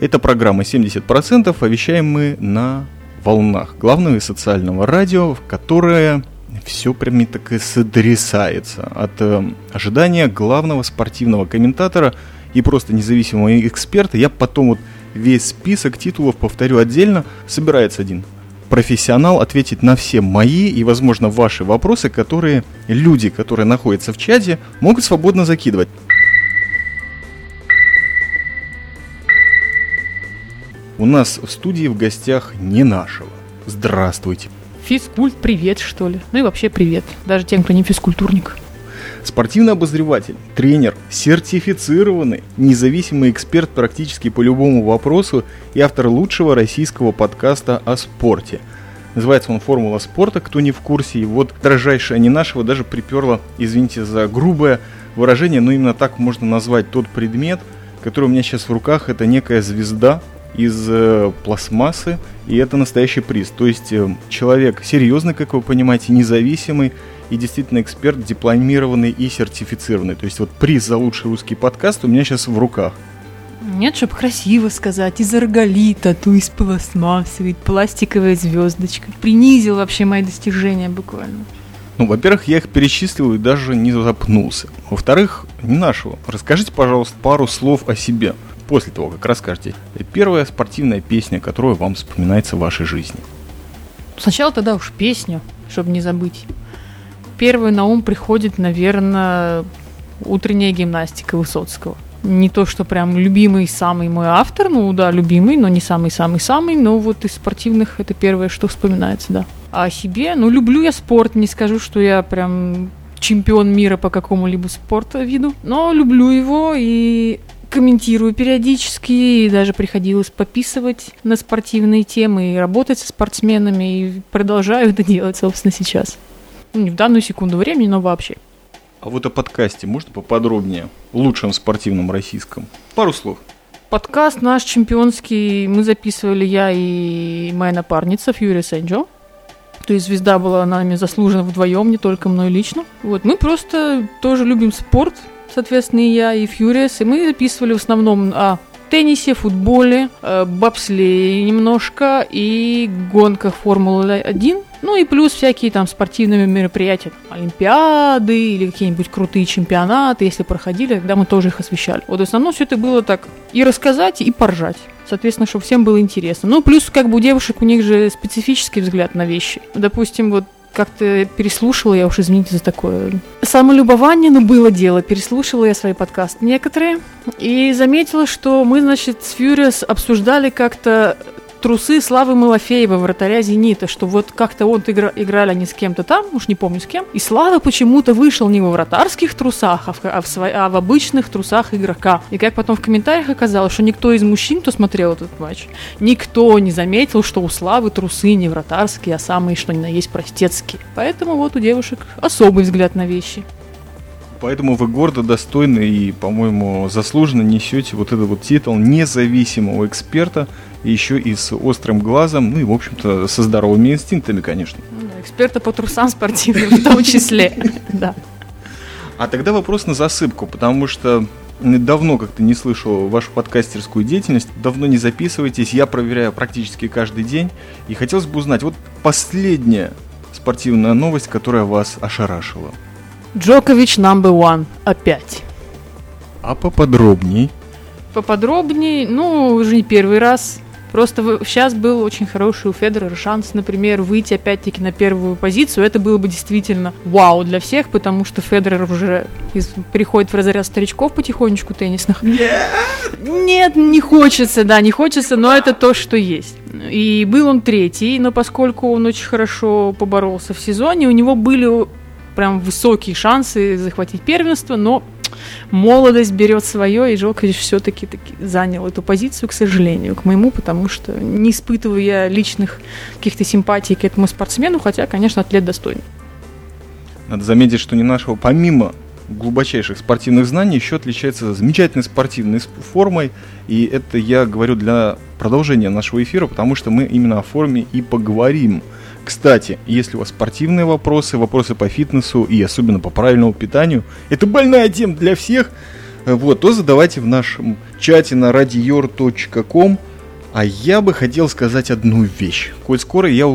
Это программа 70%, а вещаем мы на волнах главного и социального радио, которое все прям так и содрисается от э, ожидания главного спортивного комментатора и просто независимого эксперта. Я потом вот весь список титулов повторю отдельно. Собирается один профессионал ответить на все мои и, возможно, ваши вопросы, которые люди, которые находятся в чате, могут свободно закидывать. У нас в студии в гостях не нашего. Здравствуйте. Физкульт, привет, что ли. Ну и вообще привет. Даже тем, кто не физкультурник. Спортивный обозреватель, тренер, сертифицированный, независимый эксперт практически по любому вопросу и автор лучшего российского подкаста о спорте. Называется он «Формула спорта», кто не в курсе. И вот дрожайшая не нашего даже приперла, извините за грубое выражение, но именно так можно назвать тот предмет, который у меня сейчас в руках. Это некая звезда из э, пластмассы, и это настоящий приз. То есть э, человек серьезный, как вы понимаете, независимый, и действительно эксперт, дипломированный и сертифицированный. То есть вот приз за лучший русский подкаст у меня сейчас в руках. Нет, чтобы красиво сказать, из арголита, то из пластмассы, пластиковая звездочка. Принизил вообще мои достижения буквально. Ну, во-первых, я их перечислил и даже не запнулся. Во-вторых, не нашего. Расскажите, пожалуйста, пару слов о себе после того, как расскажете. Первая спортивная песня, которая вам вспоминается в вашей жизни. Сначала тогда уж песню, чтобы не забыть первый на ум приходит, наверное, утренняя гимнастика Высоцкого. Не то, что прям любимый самый мой автор, ну да, любимый, но не самый-самый-самый, но вот из спортивных это первое, что вспоминается, да. А о себе, ну люблю я спорт, не скажу, что я прям чемпион мира по какому-либо спорту виду, но люблю его и комментирую периодически, и даже приходилось пописывать на спортивные темы и работать со спортсменами, и продолжаю это делать, собственно, сейчас. Ну, не в данную секунду времени, но вообще. А вот о подкасте можно поподробнее? Лучшем спортивном российском. Пару слов. Подкаст наш чемпионский мы записывали я и моя напарница Фьюри Сэнджо. То есть звезда была нами заслужена вдвоем, не только мной лично. Вот мы просто тоже любим спорт, соответственно, и я, и Фьюриес. И мы записывали в основном о теннисе, футболе, э, бобслее немножко и гонках Формулы-1. Ну и плюс всякие там спортивные мероприятия, олимпиады или какие-нибудь крутые чемпионаты, если проходили, тогда мы тоже их освещали. Вот в основном все это было так и рассказать, и поржать. Соответственно, чтобы всем было интересно. Ну, плюс как бы у девушек у них же специфический взгляд на вещи. Допустим, вот как-то переслушала, я уж извините за такое самолюбование, но было дело. Переслушала я свои подкасты некоторые и заметила, что мы, значит, с Фьюрис обсуждали как-то трусы Славы Малафеева, вратаря «Зенита», что вот как-то вот игра, играли они с кем-то там, уж не помню с кем, и Слава почему-то вышел не во вратарских трусах, а в, а в, сво- а в обычных трусах игрока. И как потом в комментариях оказалось, что никто из мужчин, кто смотрел этот матч, никто не заметил, что у Славы трусы не вратарские, а самые, что ни на есть, простецкие. Поэтому вот у девушек особый взгляд на вещи. Поэтому вы гордо, достойно и, по-моему, заслуженно несете вот этот вот титул независимого эксперта, еще и с острым глазом, ну и, в общем-то, со здоровыми инстинктами, конечно. Ну эксперта по трусам спортивным в том числе, да. А тогда вопрос на засыпку, потому что давно как-то не слышал вашу подкастерскую деятельность, давно не записываетесь, я проверяю практически каждый день, и хотелось бы узнать, вот последняя спортивная новость, которая вас ошарашила. Джокович number one. Опять. А поподробней? Поподробней, ну, уже не первый раз. Просто сейчас был очень хороший у Федора шанс, например, выйти опять-таки на первую позицию. Это было бы действительно вау для всех, потому что Федорер уже из, переходит в разряд старичков потихонечку теннисных. Нет! Нет, не хочется, да, не хочется, но это то, что есть. И был он третий, но поскольку он очень хорошо поборолся в сезоне, у него были прям высокие шансы захватить первенство, но молодость берет свое, и Джокович все-таки занял эту позицию, к сожалению, к моему, потому что не испытываю я личных каких-то симпатий к этому спортсмену, хотя, конечно, атлет достойный. Надо заметить, что не нашего, помимо глубочайших спортивных знаний, еще отличается замечательной спортивной формой, и это я говорю для продолжения нашего эфира, потому что мы именно о форме и поговорим – кстати, если у вас спортивные вопросы, вопросы по фитнесу и особенно по правильному питанию, это больная тема для всех. э, вот, то задавайте в нашем чате на radior.com. А я бы хотел сказать одну вещь. Коль скоро я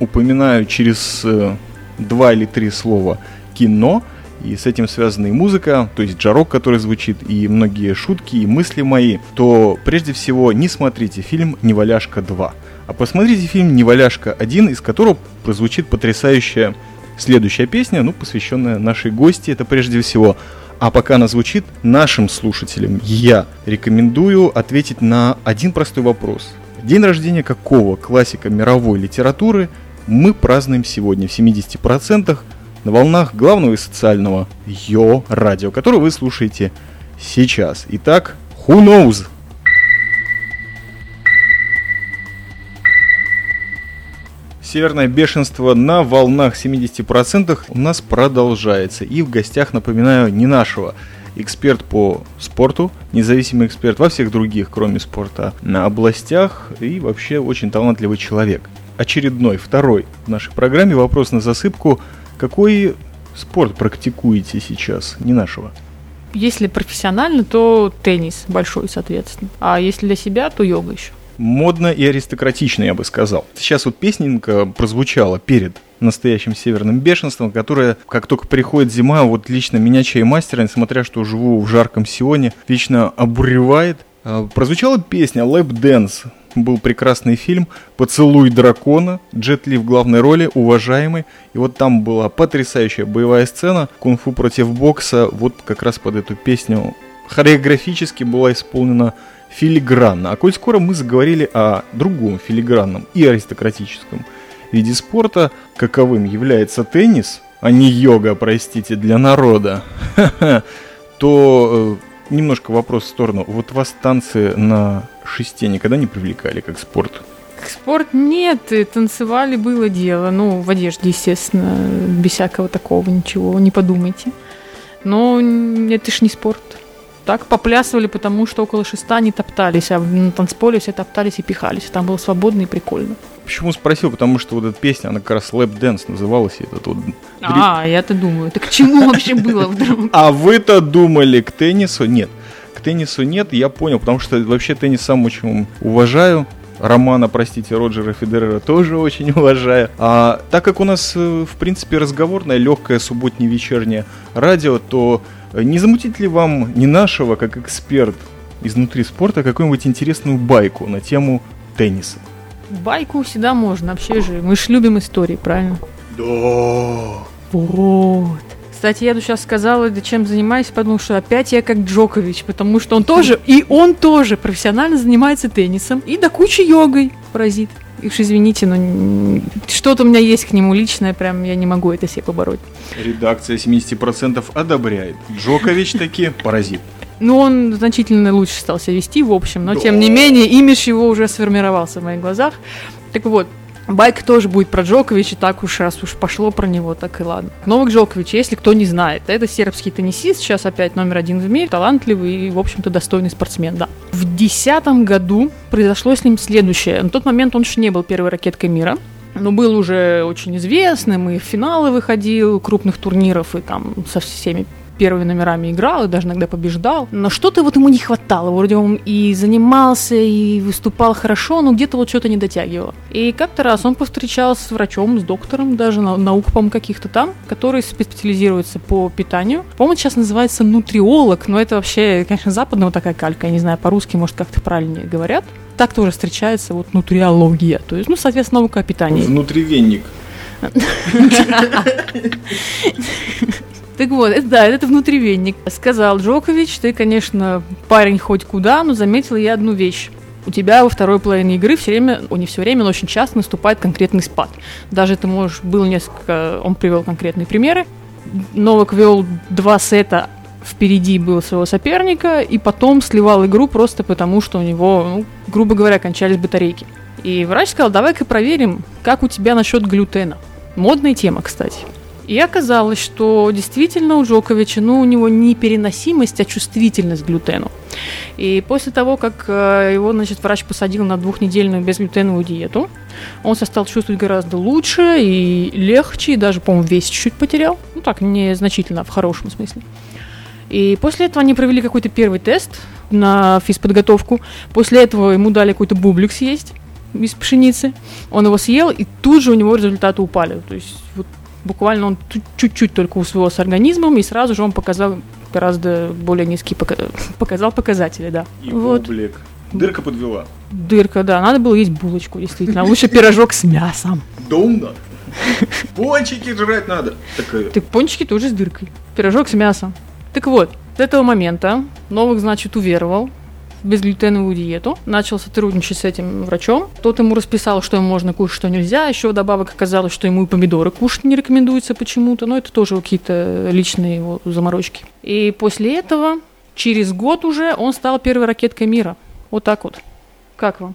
упоминаю через э, два или три слова кино, и с этим связана и музыка, то есть джарок, который звучит, и многие шутки, и мысли мои, то прежде всего не смотрите фильм «Неваляшка 2», а посмотрите фильм «Неваляшка 1», из которого прозвучит потрясающая следующая песня, ну, посвященная нашей гости, это прежде всего. А пока она звучит, нашим слушателям я рекомендую ответить на один простой вопрос. День рождения какого классика мировой литературы мы празднуем сегодня в 70% на волнах главного и социального Йо радио, которое вы слушаете сейчас. Итак, who knows? Северное бешенство на волнах 70% у нас продолжается. И в гостях, напоминаю, не нашего эксперт по спорту, независимый эксперт во всех других, кроме спорта, на областях и вообще очень талантливый человек. Очередной, второй в нашей программе вопрос на засыпку – какой спорт практикуете сейчас, не нашего? Если профессионально, то теннис большой, соответственно. А если для себя, то йога еще. Модно и аристократично, я бы сказал. Сейчас вот песненька прозвучала перед настоящим северным бешенством, которое, как только приходит зима, вот лично меня, чаймастера, несмотря что живу в жарком Сионе, вечно обуревает. А, прозвучала песня «Lap Dance», был прекрасный фильм «Поцелуй дракона», Джет Ли в главной роли, уважаемый. И вот там была потрясающая боевая сцена, кунг-фу против бокса, вот как раз под эту песню хореографически была исполнена филигранно. А коль скоро мы заговорили о другом филигранном и аристократическом виде спорта, каковым является теннис, а не йога, простите, для народа, то э, немножко вопрос в сторону. Вот вас танцы на шесте никогда не привлекали как спорт? Спорт нет, танцевали было дело. Ну, в одежде, естественно, без всякого такого ничего, не подумайте. Но это ж не спорт. Так поплясывали, потому что около шеста не топтались, а на танцполе все топтались и пихались. Там было свободно и прикольно. Почему спросил? Потому что вот эта песня, она как раз Lap Dance называлась. И этот вот... А, я-то думаю, так к чему вообще было вдруг? А вы-то думали к теннису? Нет теннису нет, я понял, потому что вообще теннис сам очень уважаю. Романа, простите, Роджера Федерера тоже очень уважаю. А так как у нас, э, в принципе, разговорное, легкое субботнее-вечернее радио, то э, не замутить ли вам не нашего, как эксперт изнутри спорта, какую-нибудь интересную байку на тему тенниса? Байку всегда можно, вообще же. Мы же любим истории, правильно? Да. Вот. Кстати, я сейчас сказала, да чем занимаюсь, потому что опять я как Джокович, потому что он тоже, и он тоже профессионально занимается теннисом и до кучи йогой, паразит. И уж извините, но что-то у меня есть к нему личное, прям я не могу это себе побороть. Редакция 70% одобряет. Джокович таки паразит. Ну, он значительно лучше стал себя вести, в общем, но да. тем не менее, имидж его уже сформировался в моих глазах. Так вот, Байк тоже будет про Джоковича, так уж раз уж пошло про него, так и ладно. Новак Джокович, если кто не знает, это сербский теннисист, сейчас опять номер один в мире, талантливый и, в общем-то, достойный спортсмен, да. В 2010 году произошло с ним следующее. На тот момент он еще не был первой ракеткой мира, но был уже очень известным, и в финалы выходил крупных турниров, и там со всеми первыми номерами играл и даже иногда побеждал. Но что-то вот ему не хватало. Вроде он и занимался, и выступал хорошо, но где-то вот что-то не дотягивало. И как-то раз он повстречался с врачом, с доктором, даже на, наук, по каких-то там, который специализируется по питанию. По-моему, сейчас называется нутриолог, но это вообще, конечно, западного такая калька. Я не знаю, по-русски, может, как-то правильнее говорят. Так тоже встречается вот нутриология, то есть, ну, соответственно, наука о питании. Внутривенник. Так вот, да, это внутривенник. Сказал Джокович, ты, конечно, парень хоть куда, но заметил я одну вещь. У тебя во второй половине игры все время, о, не все время, но очень часто наступает конкретный спад. Даже ты можешь, было несколько, он привел конкретные примеры. Новак вел два сета впереди был своего соперника, и потом сливал игру просто потому, что у него, ну, грубо говоря, кончались батарейки. И врач сказал, давай-ка проверим, как у тебя насчет глютена. Модная тема, кстати. И оказалось, что действительно у Джоковича, ну, у него не переносимость, а чувствительность к глютену. И после того, как э, его, значит, врач посадил на двухнедельную безглютеновую диету, он стал чувствовать гораздо лучше и легче, и даже, по-моему, вес чуть-чуть потерял. Ну, так, не значительно, а в хорошем смысле. И после этого они провели какой-то первый тест на физподготовку. После этого ему дали какой-то бублик съесть из пшеницы. Он его съел, и тут же у него результаты упали. То есть вот буквально он чуть-чуть только усвоил с организмом, и сразу же он показал гораздо более низкие пока- показал показатели, да. И вот. бублик. Дырка подвела. Дырка, да. Надо было есть булочку, действительно. Лучше пирожок с мясом. Думно. Пончики жрать надо. Так пончики тоже с дыркой. Пирожок с мясом. Так вот, с этого момента Новых, значит, уверовал безглютеновую диету, начал сотрудничать с этим врачом. Тот ему расписал, что ему можно кушать, что нельзя. Еще добавок оказалось, что ему и помидоры кушать не рекомендуется почему-то. Но это тоже какие-то личные его заморочки. И после этого, через год уже, он стал первой ракеткой мира. Вот так вот. Как вам?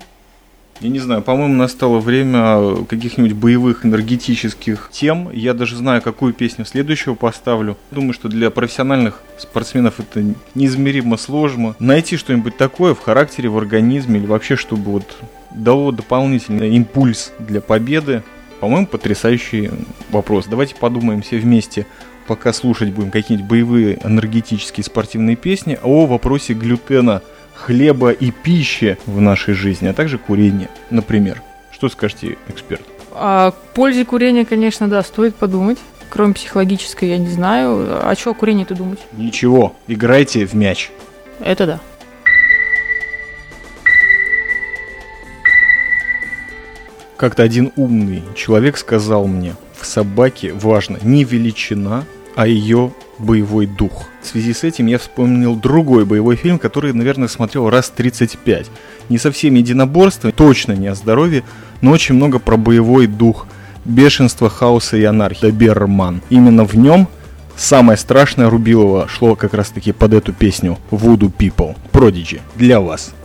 Я не знаю, по-моему, настало время каких-нибудь боевых энергетических тем. Я даже знаю, какую песню следующего поставлю. Думаю, что для профессиональных спортсменов это неизмеримо сложно. Найти что-нибудь такое в характере, в организме или вообще, чтобы вот дало дополнительный импульс для победы. По-моему, потрясающий вопрос. Давайте подумаем все вместе, пока слушать будем какие-нибудь боевые энергетические спортивные песни о вопросе глютена – хлеба и пищи в нашей жизни, а также курения, например. Что скажете, эксперт? О пользе курения, конечно, да, стоит подумать. Кроме психологической, я не знаю. А о курении-то думать? Ничего, играйте в мяч. Это да. Как-то один умный человек сказал мне, в собаке важно не величина, а ее боевой дух. В связи с этим я вспомнил другой боевой фильм, который, наверное, смотрел раз 35. Не совсем единоборство, точно не о здоровье, но очень много про боевой дух, бешенство, хаоса и анархии. Доберман. Именно в нем самое страшное Рубилова шло как раз таки под эту песню Voodoo People. Prodigy. Для вас.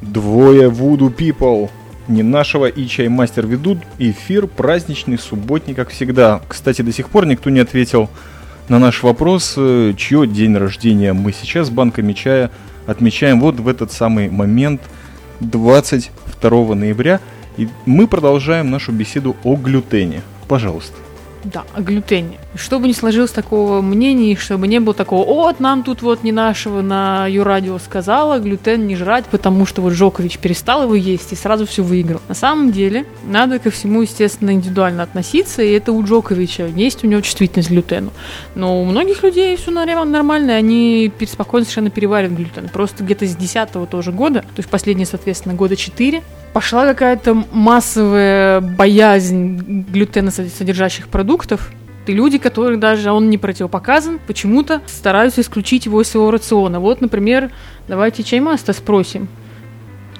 Двое Voodoo People не нашего и чаймастер ведут эфир праздничный, субботний, как всегда. Кстати, до сих пор никто не ответил на наш вопрос, э, чье день рождения мы сейчас банками чая отмечаем вот в этот самый момент, 22 ноября. И мы продолжаем нашу беседу о глютене. Пожалуйста. Да, о глютене. Чтобы не сложилось такого мнения, чтобы не было такого, вот нам тут вот не нашего на Юрадио сказала, глютен не жрать, потому что вот Жокович перестал его есть и сразу все выиграл. На самом деле, надо ко всему, естественно, индивидуально относиться, и это у Джоковича есть у него чувствительность к глютену. Но у многих людей все нормально, они спокойно совершенно переваривают глютен. Просто где-то с 10 тоже года, то есть последние, соответственно, года 4, пошла какая-то массовая боязнь глютеносодержащих продуктов, и люди, которых даже он не противопоказан, почему-то стараются исключить его из своего рациона. Вот, например, давайте чаймаста спросим.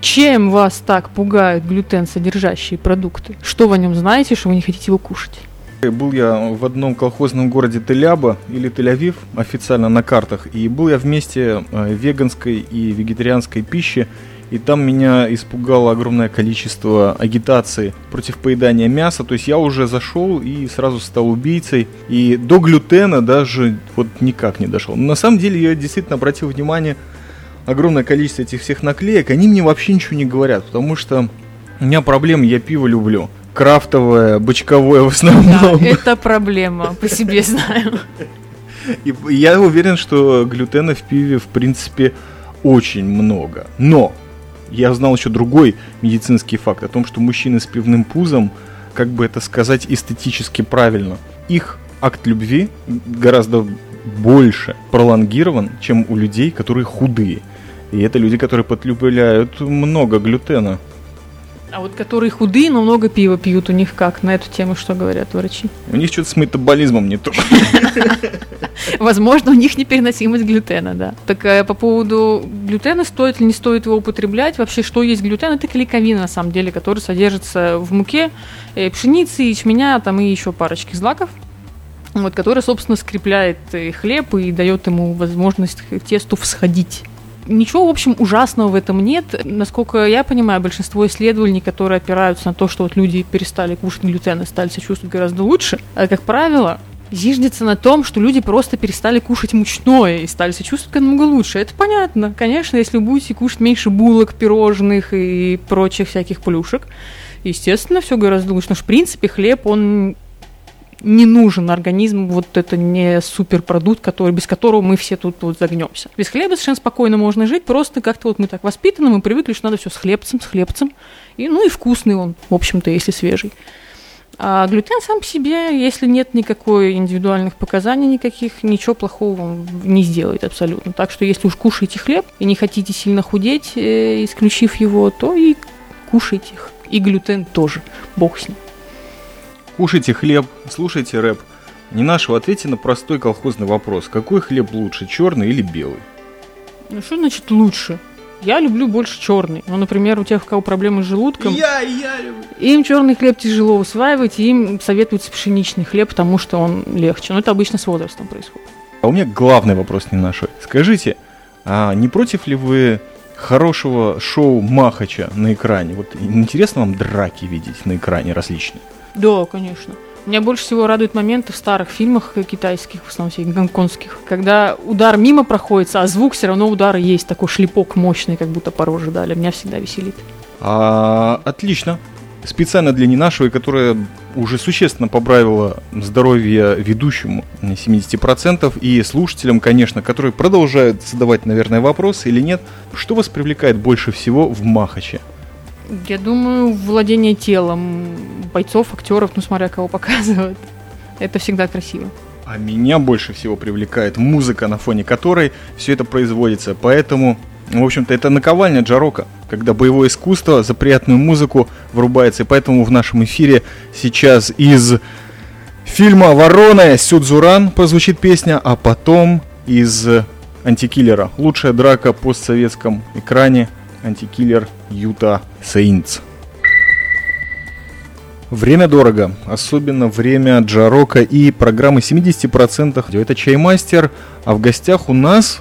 Чем вас так пугают глютен содержащие продукты? Что вы о нем знаете, что вы не хотите его кушать? Был я в одном колхозном городе Теляба или Тель-Авив официально на картах, и был я вместе э, веганской и вегетарианской пищи, и там меня испугало огромное количество агитации против поедания мяса. То есть я уже зашел и сразу стал убийцей. И до глютена даже вот никак не дошел. Но на самом деле я действительно обратил внимание, огромное количество этих всех наклеек, они мне вообще ничего не говорят, потому что у меня проблема, я пиво люблю. Крафтовое, бочковое в основном. Да, это проблема, по себе знаю. И я уверен, что глютена в пиве, в принципе, очень много. Но я узнал еще другой медицинский факт о том, что мужчины с пивным пузом, как бы это сказать эстетически правильно, их акт любви гораздо больше пролонгирован, чем у людей, которые худые. И это люди, которые потребляют много глютена. А вот которые худые, но много пива пьют, у них как? На эту тему что говорят врачи? У них что-то с метаболизмом не то. Возможно, у них непереносимость глютена, да. Так э, по поводу глютена, стоит ли не стоит его употреблять, вообще что есть глютен, это клейковина на самом деле, который содержится в муке, э, пшеницы, ячменя, там и еще парочки злаков вот, которая, собственно, скрепляет э, хлеб и дает ему возможность тесту всходить. Ничего, в общем, ужасного в этом нет. Насколько я понимаю, большинство исследований, которые опираются на то, что вот люди перестали кушать глютен и стали себя чувствовать гораздо лучше, а, как правило, зиждется на том, что люди просто перестали кушать мучное и стали себя чувствовать намного лучше. Это понятно. Конечно, если вы будете кушать меньше булок, пирожных и прочих всяких плюшек, естественно, все гораздо лучше. Потому что, в принципе, хлеб, он не нужен организму вот это не суперпродукт, который, без которого мы все тут вот загнемся. Без хлеба совершенно спокойно можно жить, просто как-то вот мы так воспитаны, мы привыкли, что надо все с хлебцем, с хлебцем. И, ну и вкусный он, в общем-то, если свежий. А глютен сам по себе, если нет никакой индивидуальных показаний никаких, ничего плохого вам не сделает абсолютно. Так что если уж кушаете хлеб и не хотите сильно худеть, э, исключив его, то и кушайте их. И глютен тоже, бог с ним. Кушайте хлеб, слушайте рэп. Не нашего ответьте на простой колхозный вопрос. Какой хлеб лучше, черный или белый? Ну что значит лучше? Я люблю больше черный. Ну, например, у тех, у кого проблемы с желудком, Я, я люблю. им черный хлеб тяжело усваивать, и им советуется пшеничный хлеб, потому что он легче. Но это обычно с возрастом происходит. А у меня главный вопрос не наш. Скажите, а не против ли вы хорошего шоу Махача на экране? Вот интересно вам драки видеть на экране различные? Да, конечно. Меня больше всего радует моменты в старых фильмах китайских, в основном всех гонконгских, когда удар мимо проходит, а звук все равно удара есть, такой шлепок мощный, как будто по роже дали. Меня всегда веселит. А, отлично. Специально для не нашего, которая уже существенно поправила здоровье ведущему на 70% и слушателям, конечно, которые продолжают задавать, наверное, вопросы или нет. Что вас привлекает больше всего в Махаче? Я думаю, владение телом бойцов, актеров, ну смотря кого показывают. Это всегда красиво. А меня больше всего привлекает музыка, на фоне которой все это производится. Поэтому, в общем-то, это наковальня Джарока, когда боевое искусство за приятную музыку врубается. И поэтому в нашем эфире сейчас из фильма «Ворона» Сюдзуран прозвучит песня, а потом из антикиллера. Лучшая драка в постсоветском экране антикиллер Юта Сейнтс. Время дорого, особенно время Джарока и программы 70%. Это Чаймастер, а в гостях у нас,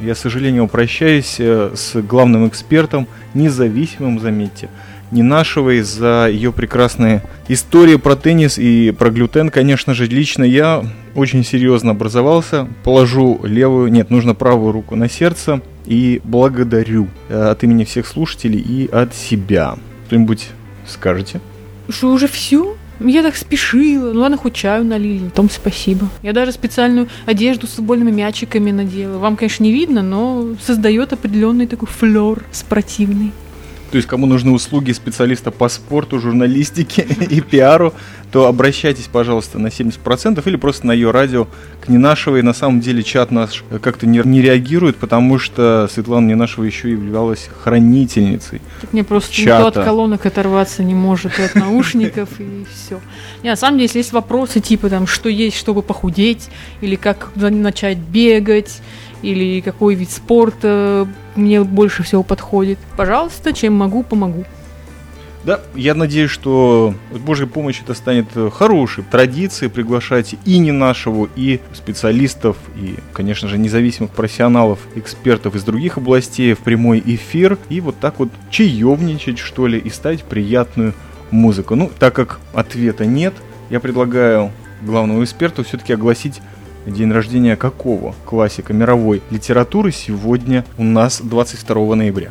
я, к сожалению, прощаюсь э, с главным экспертом, независимым, заметьте, не нашего из-за ее прекрасные истории про теннис и про глютен, конечно же, лично я очень серьезно образовался, положу левую, нет, нужно правую руку на сердце и благодарю э, от имени всех слушателей и от себя. Кто-нибудь скажете? Что, уже все? Я так спешила. Ну ладно, хоть чаю налили, на том спасибо. Я даже специальную одежду с футбольными мячиками надела. Вам, конечно, не видно, но создает определенный такой флер спортивный. То есть, кому нужны услуги специалиста по спорту, журналистике и пиару, то обращайтесь, пожалуйста, на 70% или просто на ее радио к Ненашевой. На самом деле чат наш как-то не, не реагирует, потому что Светлана Ненашева еще и являлась хранительницей Так мне просто Чата. никто от колонок оторваться не может, и от наушников, и все. Не, на самом деле, если есть вопросы, типа там, что есть, чтобы похудеть, или как начать бегать, или какой вид спорта мне больше всего подходит, пожалуйста, чем могу, помогу. Да, я надеюсь, что с Божьей помощью это станет э, хорошей традицией приглашать и не нашего, и специалистов, и, конечно же, независимых профессионалов, экспертов из других областей в прямой эфир, и вот так вот чаевничать, что ли, и ставить приятную музыку. Ну, так как ответа нет, я предлагаю главному эксперту все-таки огласить день рождения какого классика мировой литературы сегодня у нас 22 ноября.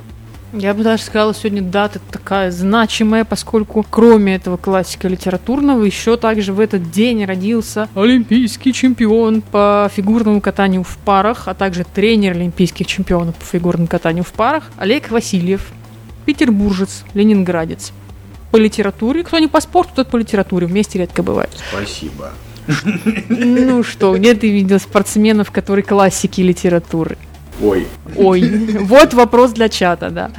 Я бы даже сказала, сегодня дата такая значимая, поскольку кроме этого классика литературного, еще также в этот день родился олимпийский чемпион по фигурному катанию в парах, а также тренер олимпийских чемпионов по фигурному катанию в парах Олег Васильев, петербуржец, ленинградец. По литературе, кто не по спорту, тот по литературе, вместе редко бывает. Спасибо. Ну что, где ты видел спортсменов, которые классики литературы? Ой, Ой, вот вопрос для чата, да.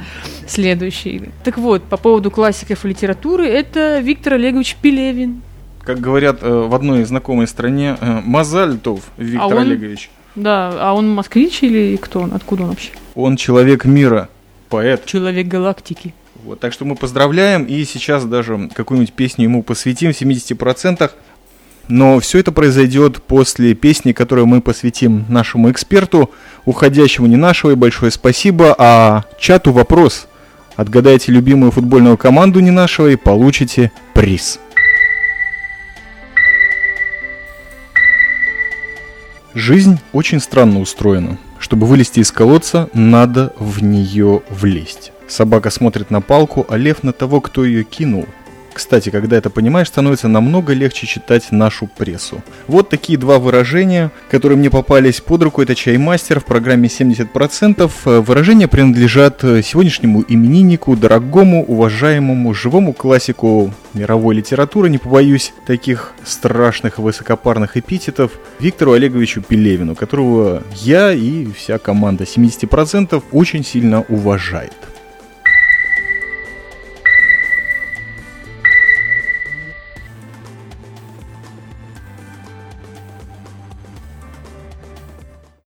Следующий. Так вот, по поводу классиков литературы, это Виктор Олегович Пелевин. Как говорят э, в одной знакомой стране, э, Мазальтов Виктор А он- Олегович. Да, а он москвич или кто он? Откуда он вообще? Он человек мира, поэт. Человек галактики. Вот, так что мы поздравляем и сейчас даже какую-нибудь песню ему посвятим в 70%. Но все это произойдет после песни, которую мы посвятим нашему эксперту, уходящему не нашего, и большое спасибо, а чату вопрос. Отгадайте любимую футбольную команду не нашего и получите приз. Жизнь очень странно устроена. Чтобы вылезти из колодца, надо в нее влезть. Собака смотрит на палку, а лев на того, кто ее кинул. Кстати, когда это понимаешь, становится намного легче читать нашу прессу. Вот такие два выражения, которые мне попались под руку. Это «Чаймастер» в программе 70%. Выражения принадлежат сегодняшнему имениннику, дорогому, уважаемому, живому классику мировой литературы, не побоюсь таких страшных высокопарных эпитетов, Виктору Олеговичу Пелевину, которого я и вся команда 70% очень сильно уважает.